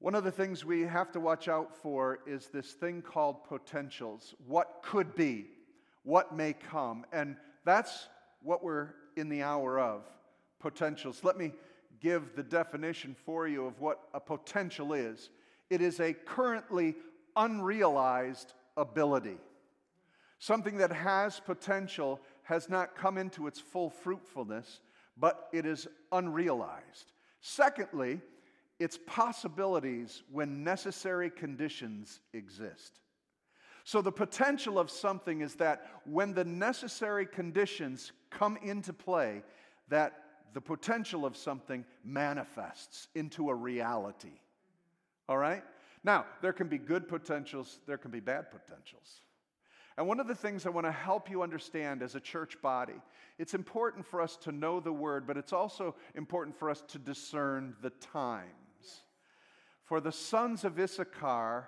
One of the things we have to watch out for is this thing called potentials. What could be, what may come. And that's what we're in the hour of potentials. Let me give the definition for you of what a potential is it is a currently unrealized ability. Something that has potential has not come into its full fruitfulness, but it is unrealized. Secondly, its possibilities when necessary conditions exist. So, the potential of something is that when the necessary conditions come into play, that the potential of something manifests into a reality. All right? Now, there can be good potentials, there can be bad potentials. And one of the things I want to help you understand as a church body, it's important for us to know the word, but it's also important for us to discern the times. For the sons of Issachar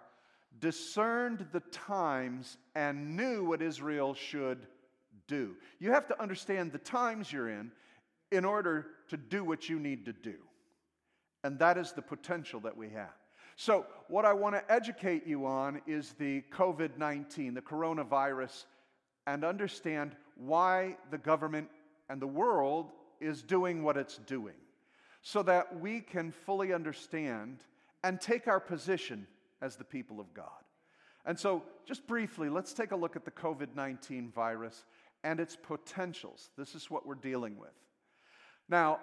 discerned the times and knew what Israel should do. You have to understand the times you're in in order to do what you need to do. And that is the potential that we have. So, what I want to educate you on is the COVID 19, the coronavirus, and understand why the government and the world is doing what it's doing so that we can fully understand and take our position as the people of God. And so, just briefly, let's take a look at the COVID 19 virus and its potentials. This is what we're dealing with. Now,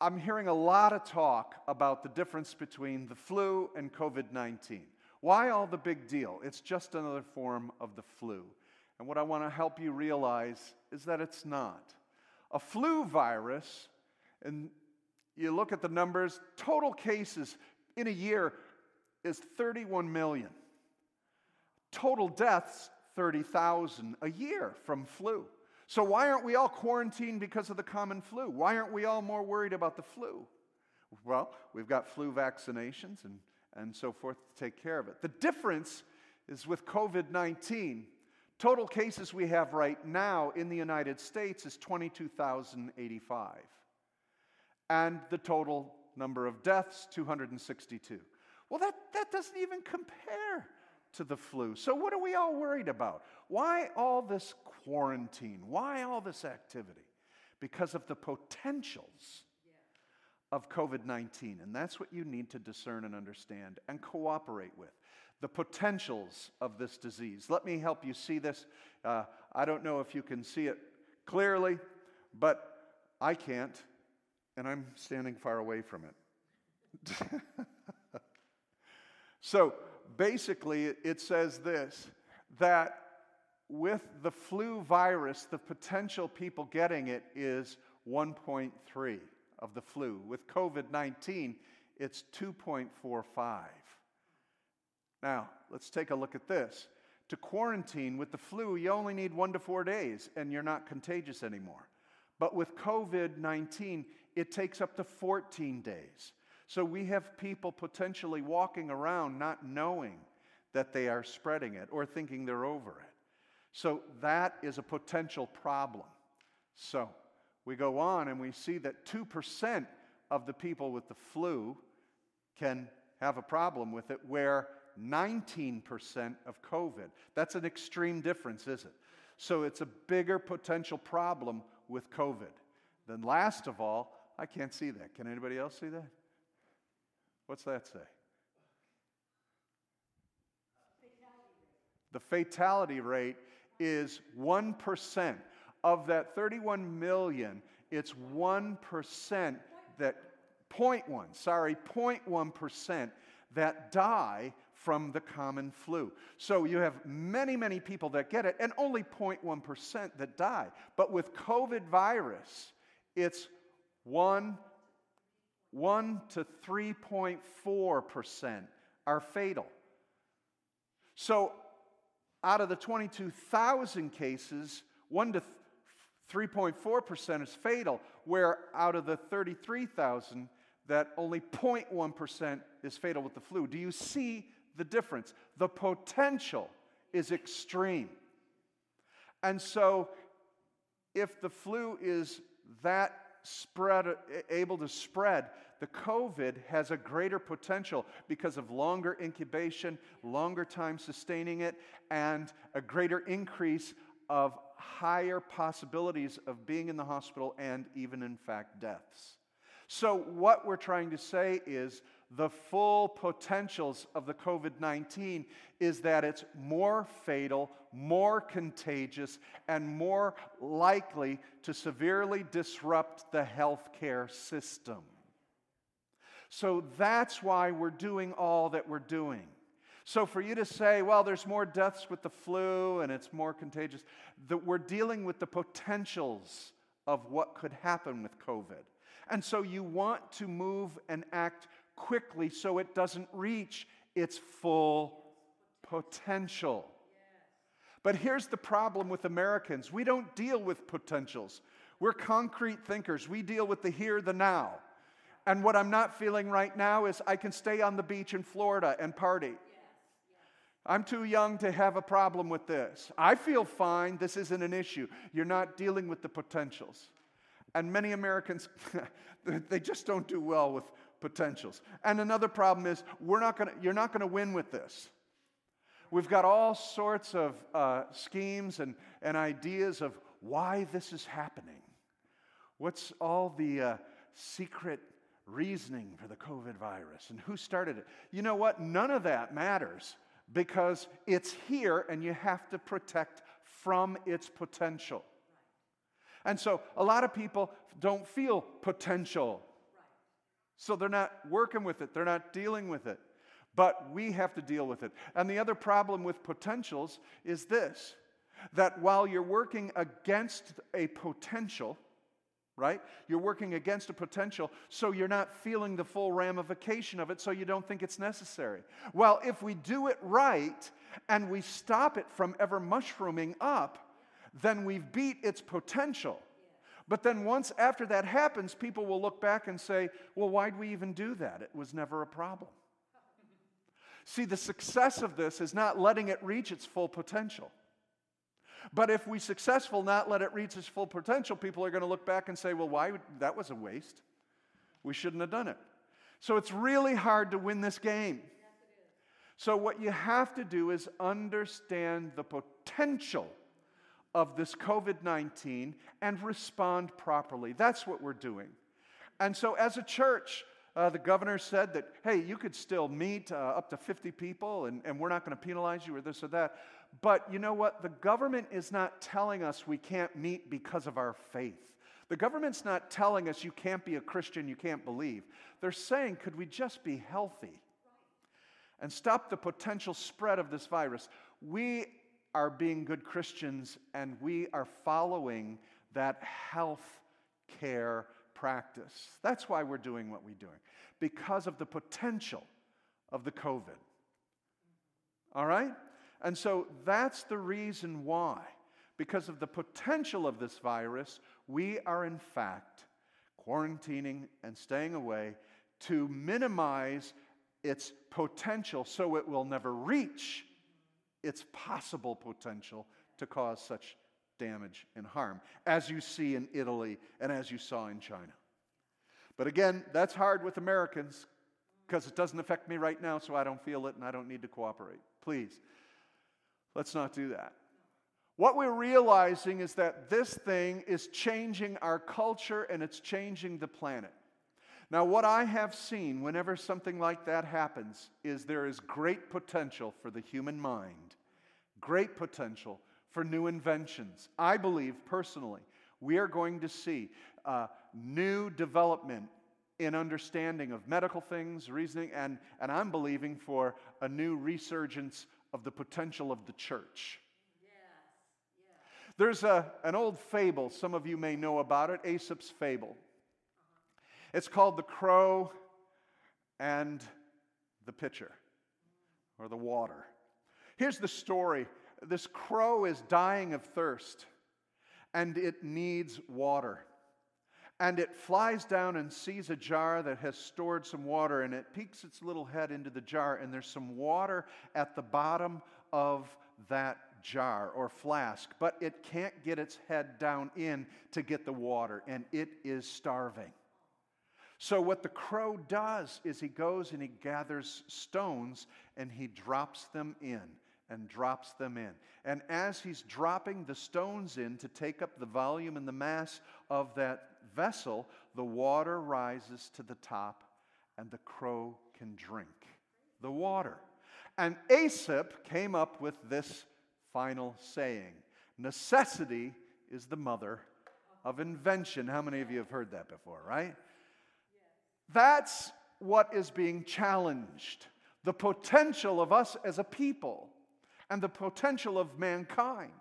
I'm hearing a lot of talk about the difference between the flu and COVID 19. Why all the big deal? It's just another form of the flu. And what I want to help you realize is that it's not. A flu virus, and you look at the numbers, total cases in a year is 31 million. Total deaths, 30,000 a year from flu. So, why aren't we all quarantined because of the common flu? Why aren't we all more worried about the flu? Well, we've got flu vaccinations and, and so forth to take care of it. The difference is with COVID 19. Total cases we have right now in the United States is 22,085. And the total number of deaths, 262. Well, that, that doesn't even compare to the flu. So, what are we all worried about? Why all this quarantine? Why all this activity? Because of the potentials of COVID 19. And that's what you need to discern and understand and cooperate with. The potentials of this disease. Let me help you see this. Uh, I don't know if you can see it clearly, but I can't, and I'm standing far away from it. so basically, it says this that with the flu virus, the potential people getting it is 1.3 of the flu. With COVID 19, it's 2.45. Now, let's take a look at this. To quarantine with the flu, you only need one to four days and you're not contagious anymore. But with COVID 19, it takes up to 14 days. So we have people potentially walking around not knowing that they are spreading it or thinking they're over it. So that is a potential problem. So we go on and we see that 2% of the people with the flu can have a problem with it, where 19% of COVID. That's an extreme difference, is it? So it's a bigger potential problem with COVID. Then, last of all, I can't see that. Can anybody else see that? What's that say? The fatality rate is 1%. Of that 31 million, it's 1% that, 0.1, sorry, 0.1% that die from the common flu. So you have many, many people that get it and only 0.1% that die. But with COVID virus, it's 1, 1 to 3.4% are fatal. So out of the 22,000 cases, 1 to 3.4% is fatal, where out of the 33,000, that only 0.1% is fatal with the flu. Do you see the difference? The potential is extreme. And so, if the flu is that spread, able to spread, the COVID has a greater potential because of longer incubation, longer time sustaining it, and a greater increase of higher possibilities of being in the hospital and even, in fact, deaths. So, what we're trying to say is the full potentials of the COVID 19 is that it's more fatal, more contagious, and more likely to severely disrupt the healthcare system. So that's why we're doing all that we're doing. So, for you to say, well, there's more deaths with the flu and it's more contagious, that we're dealing with the potentials of what could happen with COVID. And so, you want to move and act quickly so it doesn't reach its full potential. But here's the problem with Americans we don't deal with potentials. We're concrete thinkers. We deal with the here, the now. And what I'm not feeling right now is I can stay on the beach in Florida and party. I'm too young to have a problem with this. I feel fine. This isn't an issue. You're not dealing with the potentials. And many Americans, they just don't do well with potentials. And another problem is we're not gonna, you're not going to win with this. We've got all sorts of uh, schemes and, and ideas of why this is happening. What's all the uh, secret reasoning for the COVID virus and who started it? You know what? None of that matters because it's here and you have to protect from its potential. And so a lot of people don't feel potential so they're not working with it, they're not dealing with it. But we have to deal with it. And the other problem with potentials is this that while you're working against a potential, right? You're working against a potential, so you're not feeling the full ramification of it, so you don't think it's necessary. Well, if we do it right and we stop it from ever mushrooming up, then we've beat its potential. But then, once after that happens, people will look back and say, Well, why'd we even do that? It was never a problem. See, the success of this is not letting it reach its full potential. But if we successful not let it reach its full potential, people are going to look back and say, well, why would, that was a waste. We shouldn't have done it. So it's really hard to win this game. so what you have to do is understand the potential of this COVID 19 and respond properly. That's what we're doing. And so, as a church, uh, the governor said that, hey, you could still meet uh, up to 50 people and, and we're not going to penalize you or this or that. But you know what? The government is not telling us we can't meet because of our faith. The government's not telling us you can't be a Christian, you can't believe. They're saying, could we just be healthy and stop the potential spread of this virus? We are being good Christians and we are following that health care practice. That's why we're doing what we're doing, because of the potential of the COVID. All right? And so that's the reason why. Because of the potential of this virus, we are in fact quarantining and staying away to minimize its potential so it will never reach its possible potential to cause such damage and harm, as you see in Italy and as you saw in China. But again, that's hard with Americans because it doesn't affect me right now, so I don't feel it and I don't need to cooperate. Please, let's not do that. What we're realizing is that this thing is changing our culture and it's changing the planet. Now, what I have seen whenever something like that happens is there is great potential for the human mind, great potential for new inventions. I believe personally we are going to see uh, new development in understanding of medical things, reasoning, and, and I'm believing for a new resurgence of the potential of the church. There's a, an old fable, some of you may know about it, Aesop's fable. It's called The Crow and the Pitcher, or the water. Here's the story this crow is dying of thirst, and it needs water. And it flies down and sees a jar that has stored some water, and it peeks its little head into the jar, and there's some water at the bottom of that jar or flask, but it can't get its head down in to get the water, and it is starving. So, what the crow does is he goes and he gathers stones and he drops them in and drops them in. And as he's dropping the stones in to take up the volume and the mass of that vessel, the water rises to the top and the crow can drink the water. And Aesop came up with this final saying Necessity is the mother of invention. How many of you have heard that before, right? That's what is being challenged the potential of us as a people and the potential of mankind.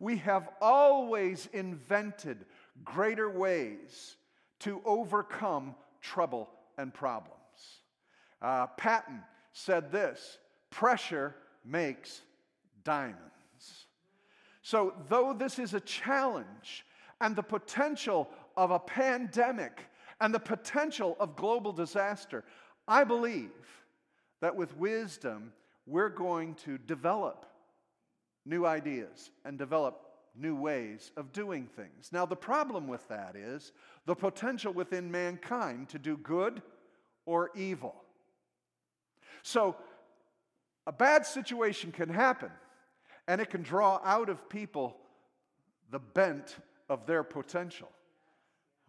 We have always invented greater ways to overcome trouble and problems. Uh, Patton said this pressure makes diamonds. So, though this is a challenge and the potential of a pandemic and the potential of global disaster, I believe that with wisdom, we're going to develop new ideas and develop new ways of doing things. Now, the problem with that is the potential within mankind to do good or evil. So, a bad situation can happen, and it can draw out of people the bent of their potential.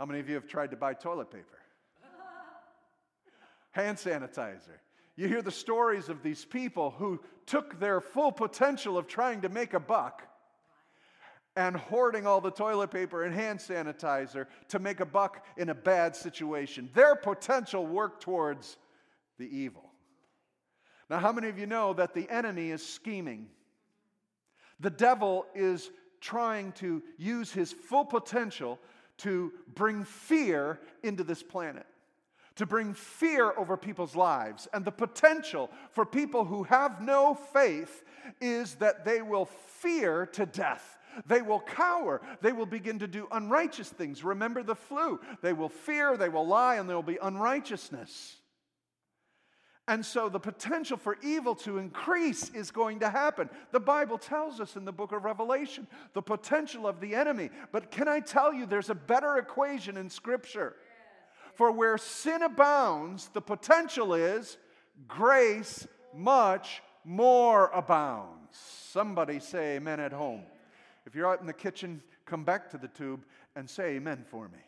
How many of you have tried to buy toilet paper? Hand sanitizer. You hear the stories of these people who took their full potential of trying to make a buck and hoarding all the toilet paper and hand sanitizer to make a buck in a bad situation. Their potential worked towards the evil. Now, how many of you know that the enemy is scheming? The devil is trying to use his full potential to bring fear into this planet, to bring fear over people's lives. And the potential for people who have no faith is that they will fear to death. They will cower. They will begin to do unrighteous things. Remember the flu. They will fear, they will lie, and there will be unrighteousness. And so the potential for evil to increase is going to happen. The Bible tells us in the book of Revelation the potential of the enemy. But can I tell you, there's a better equation in Scripture. For where sin abounds, the potential is grace much more abounds. Somebody say amen at home. If you're out in the kitchen, come back to the tube and say amen for me.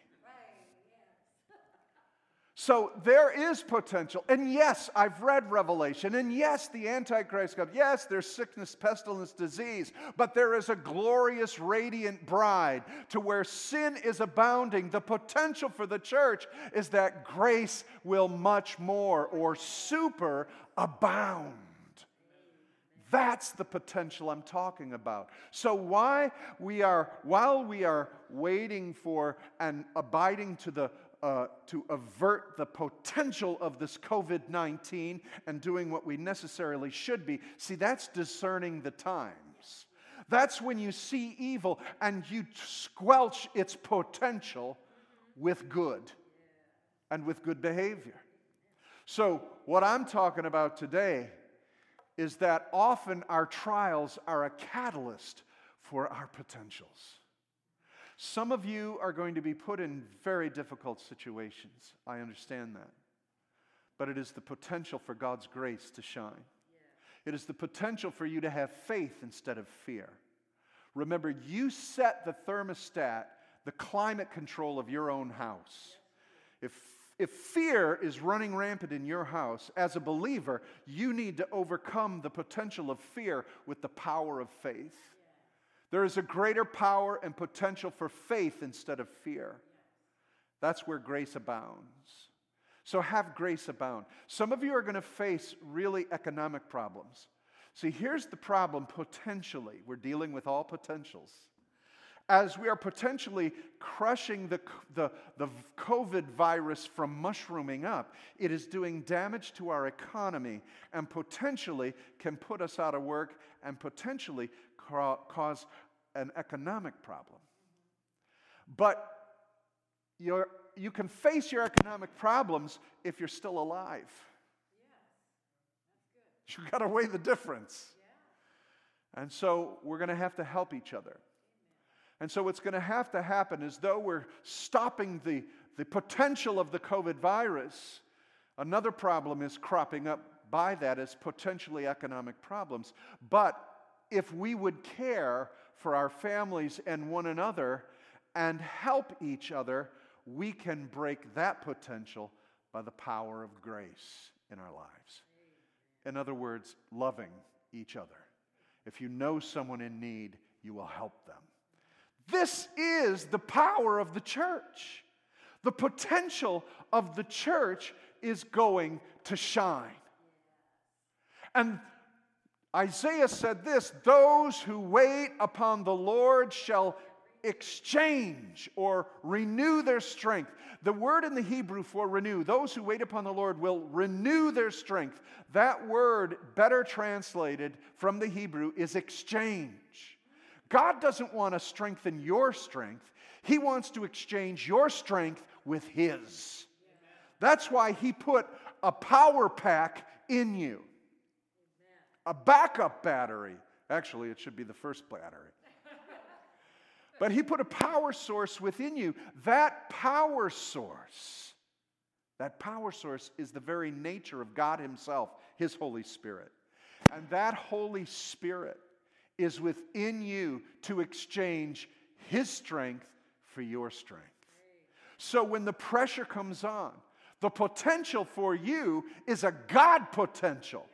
So there is potential. And yes, I've read Revelation. And yes, the Antichrist comes. Yes, there's sickness, pestilence, disease. But there is a glorious, radiant bride to where sin is abounding. The potential for the church is that grace will much more or super abound. That's the potential I'm talking about. So why we are while we are waiting for and abiding to the uh, to avert the potential of this COVID 19 and doing what we necessarily should be. See, that's discerning the times. That's when you see evil and you squelch its potential with good and with good behavior. So, what I'm talking about today is that often our trials are a catalyst for our potentials. Some of you are going to be put in very difficult situations. I understand that. But it is the potential for God's grace to shine. It is the potential for you to have faith instead of fear. Remember, you set the thermostat, the climate control of your own house. If, if fear is running rampant in your house, as a believer, you need to overcome the potential of fear with the power of faith. There is a greater power and potential for faith instead of fear. That's where grace abounds. So have grace abound. Some of you are going to face really economic problems. See, here's the problem potentially. We're dealing with all potentials. As we are potentially crushing the, the, the COVID virus from mushrooming up, it is doing damage to our economy and potentially can put us out of work and potentially cause an economic problem. But you you can face your economic problems if you're still alive. You've got to weigh the difference. And so we're going to have to help each other. And so what's going to have to happen is though we're stopping the, the potential of the COVID virus, another problem is cropping up by that as potentially economic problems. But if we would care for our families and one another and help each other, we can break that potential by the power of grace in our lives. In other words, loving each other. If you know someone in need, you will help them. This is the power of the church. The potential of the church is going to shine. And Isaiah said this those who wait upon the Lord shall exchange or renew their strength. The word in the Hebrew for renew, those who wait upon the Lord will renew their strength. That word, better translated from the Hebrew, is exchange. God doesn't want to strengthen your strength, He wants to exchange your strength with His. That's why He put a power pack in you, a backup battery. Actually, it should be the first battery. But he put a power source within you. That power source, that power source is the very nature of God Himself, His Holy Spirit. And that Holy Spirit is within you to exchange His strength for your strength. So when the pressure comes on, the potential for you is a God potential.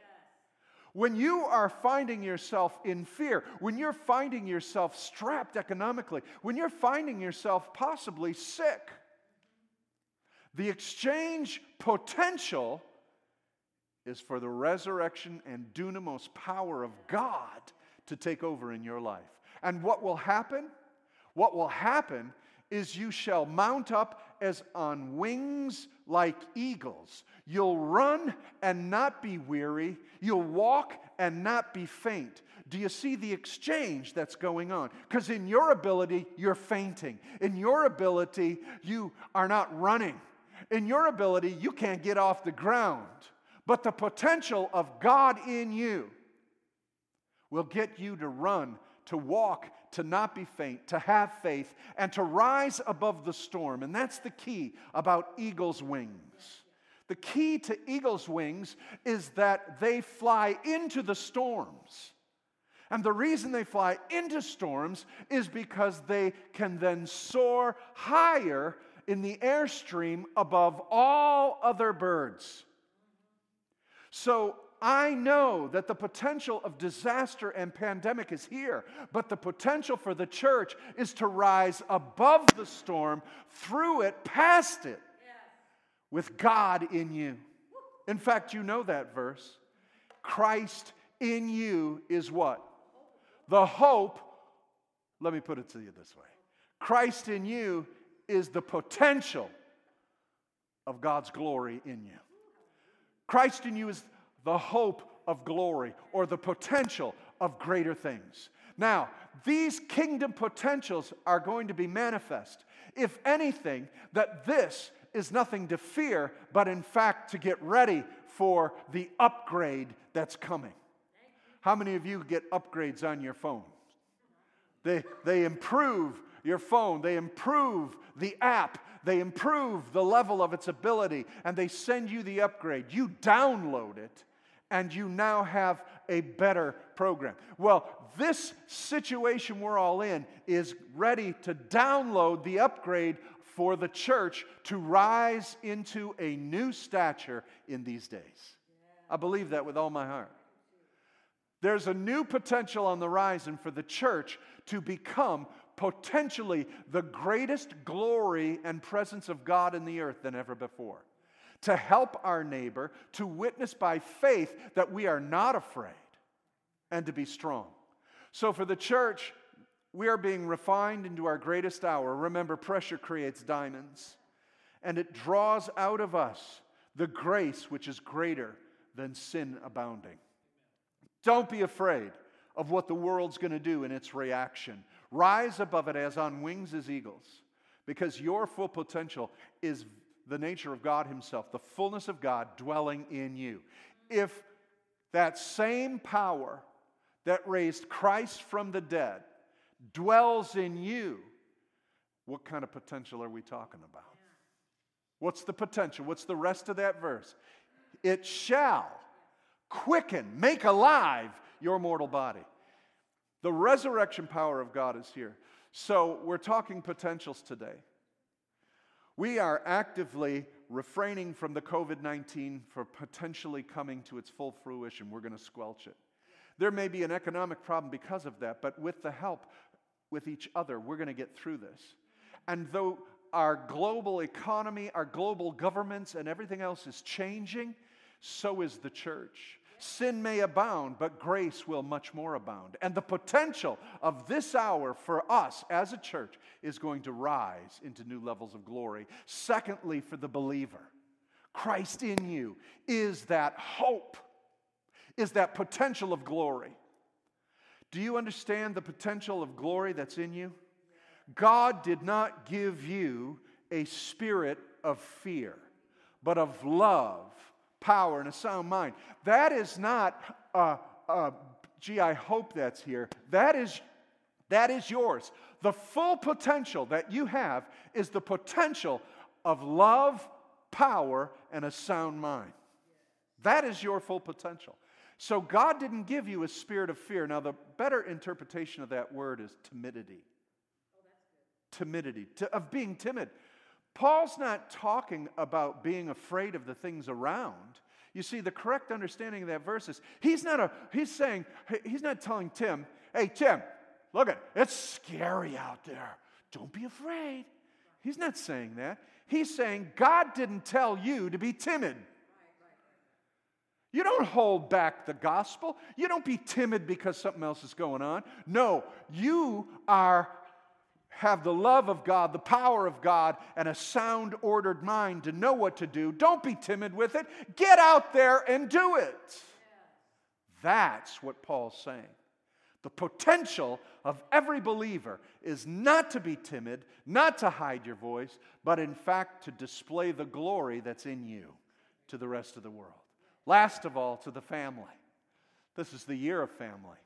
When you are finding yourself in fear, when you're finding yourself strapped economically, when you're finding yourself possibly sick, the exchange potential is for the resurrection and dunamis power of God to take over in your life. And what will happen? What will happen is you shall mount up as on wings like eagles. You'll run and not be weary. You'll walk and not be faint. Do you see the exchange that's going on? Because in your ability, you're fainting. In your ability, you are not running. In your ability, you can't get off the ground. But the potential of God in you will get you to run to walk, to not be faint, to have faith, and to rise above the storm. And that's the key about eagle's wings. The key to eagle's wings is that they fly into the storms. And the reason they fly into storms is because they can then soar higher in the airstream above all other birds. So I know that the potential of disaster and pandemic is here, but the potential for the church is to rise above the storm, through it, past it, with God in you. In fact, you know that verse. Christ in you is what? The hope. Let me put it to you this way Christ in you is the potential of God's glory in you. Christ in you is the hope of glory or the potential of greater things. Now, these kingdom potentials are going to be manifest. If anything, that this is nothing to fear, but in fact to get ready for the upgrade that's coming. How many of you get upgrades on your phone? They, they improve your phone, they improve the app, they improve the level of its ability, and they send you the upgrade. You download it, and you now have a better program. Well, this situation we're all in is ready to download the upgrade for the church to rise into a new stature in these days. I believe that with all my heart. There's a new potential on the horizon for the church to become potentially the greatest glory and presence of God in the earth than ever before to help our neighbor, to witness by faith that we are not afraid, and to be strong. So, for the church, we are being refined into our greatest hour. Remember, pressure creates diamonds, and it draws out of us the grace which is greater than sin abounding. Don't be afraid of what the world's going to do in its reaction. Rise above it as on wings as eagles, because your full potential is the nature of God Himself, the fullness of God dwelling in you. If that same power that raised Christ from the dead dwells in you, what kind of potential are we talking about? What's the potential? What's the rest of that verse? It shall quicken, make alive your mortal body. The resurrection power of God is here. So we're talking potentials today. We are actively refraining from the COVID 19 for potentially coming to its full fruition. We're going to squelch it. There may be an economic problem because of that, but with the help with each other, we're going to get through this. And though our global economy, our global governments, and everything else is changing, so is the church. Sin may abound, but grace will much more abound. And the potential of this hour for us as a church is going to rise into new levels of glory. Secondly, for the believer, Christ in you is that hope, is that potential of glory. Do you understand the potential of glory that's in you? God did not give you a spirit of fear, but of love power, and a sound mind. That is not, uh, uh, gee, I hope that's here. That is, that is yours. The full potential that you have is the potential of love, power, and a sound mind. That is your full potential. So God didn't give you a spirit of fear. Now, the better interpretation of that word is timidity. timidity, to, of being timid. Paul's not talking about being afraid of the things around. You see, the correct understanding of that verse is he's not a, he's saying, he's not telling Tim, hey, Tim, look at it's scary out there. Don't be afraid. He's not saying that. He's saying God didn't tell you to be timid. You don't hold back the gospel. You don't be timid because something else is going on. No, you are have the love of God, the power of God, and a sound, ordered mind to know what to do. Don't be timid with it. Get out there and do it. That's what Paul's saying. The potential of every believer is not to be timid, not to hide your voice, but in fact to display the glory that's in you to the rest of the world. Last of all, to the family. This is the year of family.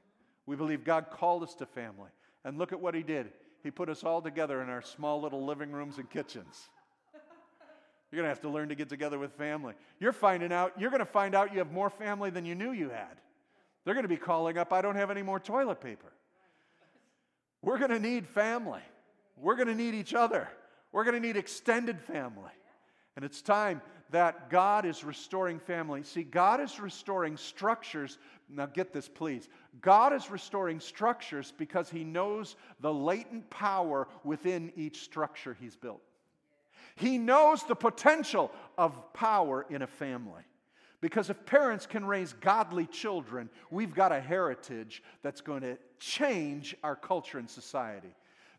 We believe God called us to family. And look at what He did. He put us all together in our small little living rooms and kitchens. You're going to have to learn to get together with family. You're finding out, you're going to find out you have more family than you knew you had. They're going to be calling up, I don't have any more toilet paper. We're going to need family. We're going to need each other. We're going to need extended family. And it's time that God is restoring family. See, God is restoring structures. Now, get this, please. God is restoring structures because He knows the latent power within each structure He's built. He knows the potential of power in a family. Because if parents can raise godly children, we've got a heritage that's going to change our culture and society.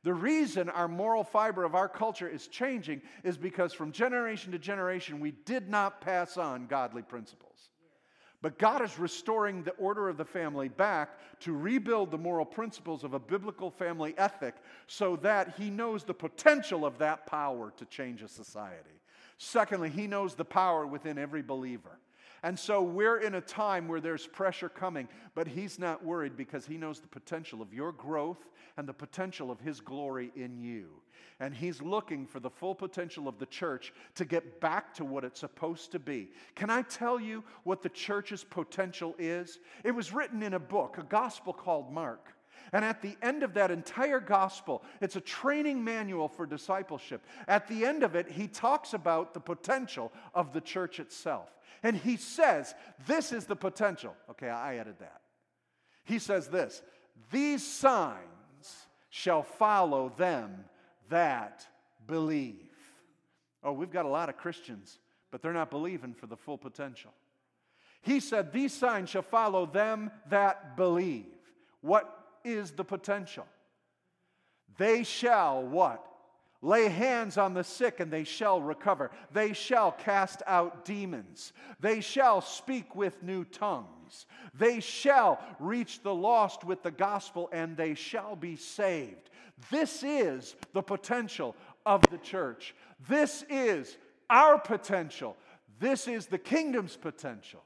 The reason our moral fiber of our culture is changing is because from generation to generation, we did not pass on godly principles. But God is restoring the order of the family back to rebuild the moral principles of a biblical family ethic so that He knows the potential of that power to change a society. Secondly, He knows the power within every believer. And so we're in a time where there's pressure coming, but he's not worried because he knows the potential of your growth and the potential of his glory in you. And he's looking for the full potential of the church to get back to what it's supposed to be. Can I tell you what the church's potential is? It was written in a book, a gospel called Mark. And at the end of that entire gospel, it's a training manual for discipleship. At the end of it, he talks about the potential of the church itself. And he says, This is the potential. Okay, I added that. He says this These signs shall follow them that believe. Oh, we've got a lot of Christians, but they're not believing for the full potential. He said, These signs shall follow them that believe. What is the potential? They shall what? Lay hands on the sick and they shall recover. They shall cast out demons. They shall speak with new tongues. They shall reach the lost with the gospel and they shall be saved. This is the potential of the church. This is our potential. This is the kingdom's potential.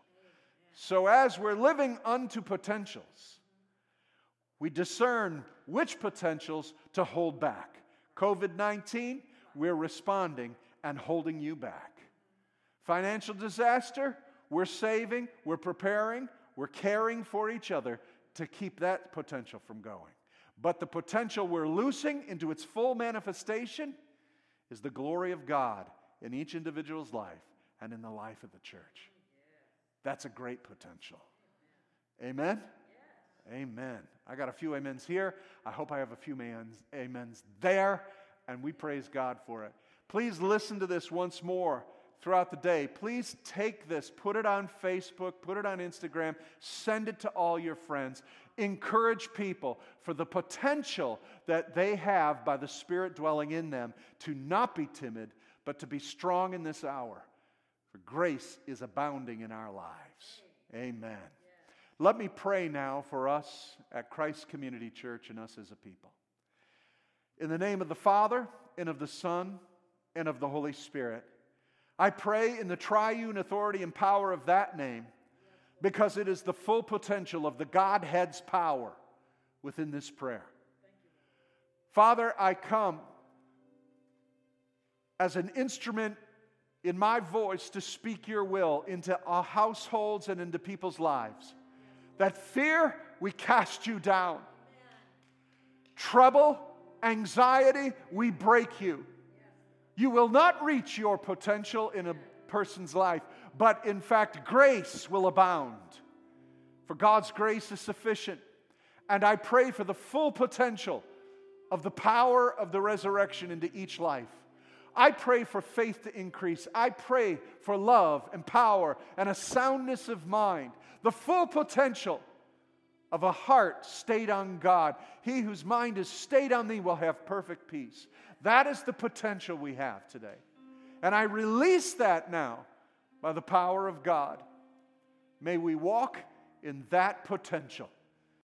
So, as we're living unto potentials, We discern which potentials to hold back. COVID 19, we're responding and holding you back. Financial disaster, we're saving, we're preparing, we're caring for each other to keep that potential from going. But the potential we're loosing into its full manifestation is the glory of God in each individual's life and in the life of the church. That's a great potential. Amen? Amen. I got a few amens here. I hope I have a few amens, amens there, and we praise God for it. Please listen to this once more throughout the day. Please take this, put it on Facebook, put it on Instagram, send it to all your friends. Encourage people for the potential that they have by the Spirit dwelling in them to not be timid, but to be strong in this hour. For grace is abounding in our lives. Amen. Let me pray now for us at Christ Community Church and us as a people. In the name of the Father, and of the Son, and of the Holy Spirit, I pray in the triune authority and power of that name because it is the full potential of the Godhead's power within this prayer. Father, I come as an instrument in my voice to speak your will into our households and into people's lives. That fear, we cast you down. Trouble, anxiety, we break you. You will not reach your potential in a person's life, but in fact, grace will abound. For God's grace is sufficient. And I pray for the full potential of the power of the resurrection into each life. I pray for faith to increase. I pray for love and power and a soundness of mind, the full potential of a heart stayed on God. He whose mind is stayed on thee will have perfect peace. That is the potential we have today. And I release that now by the power of God. May we walk in that potential.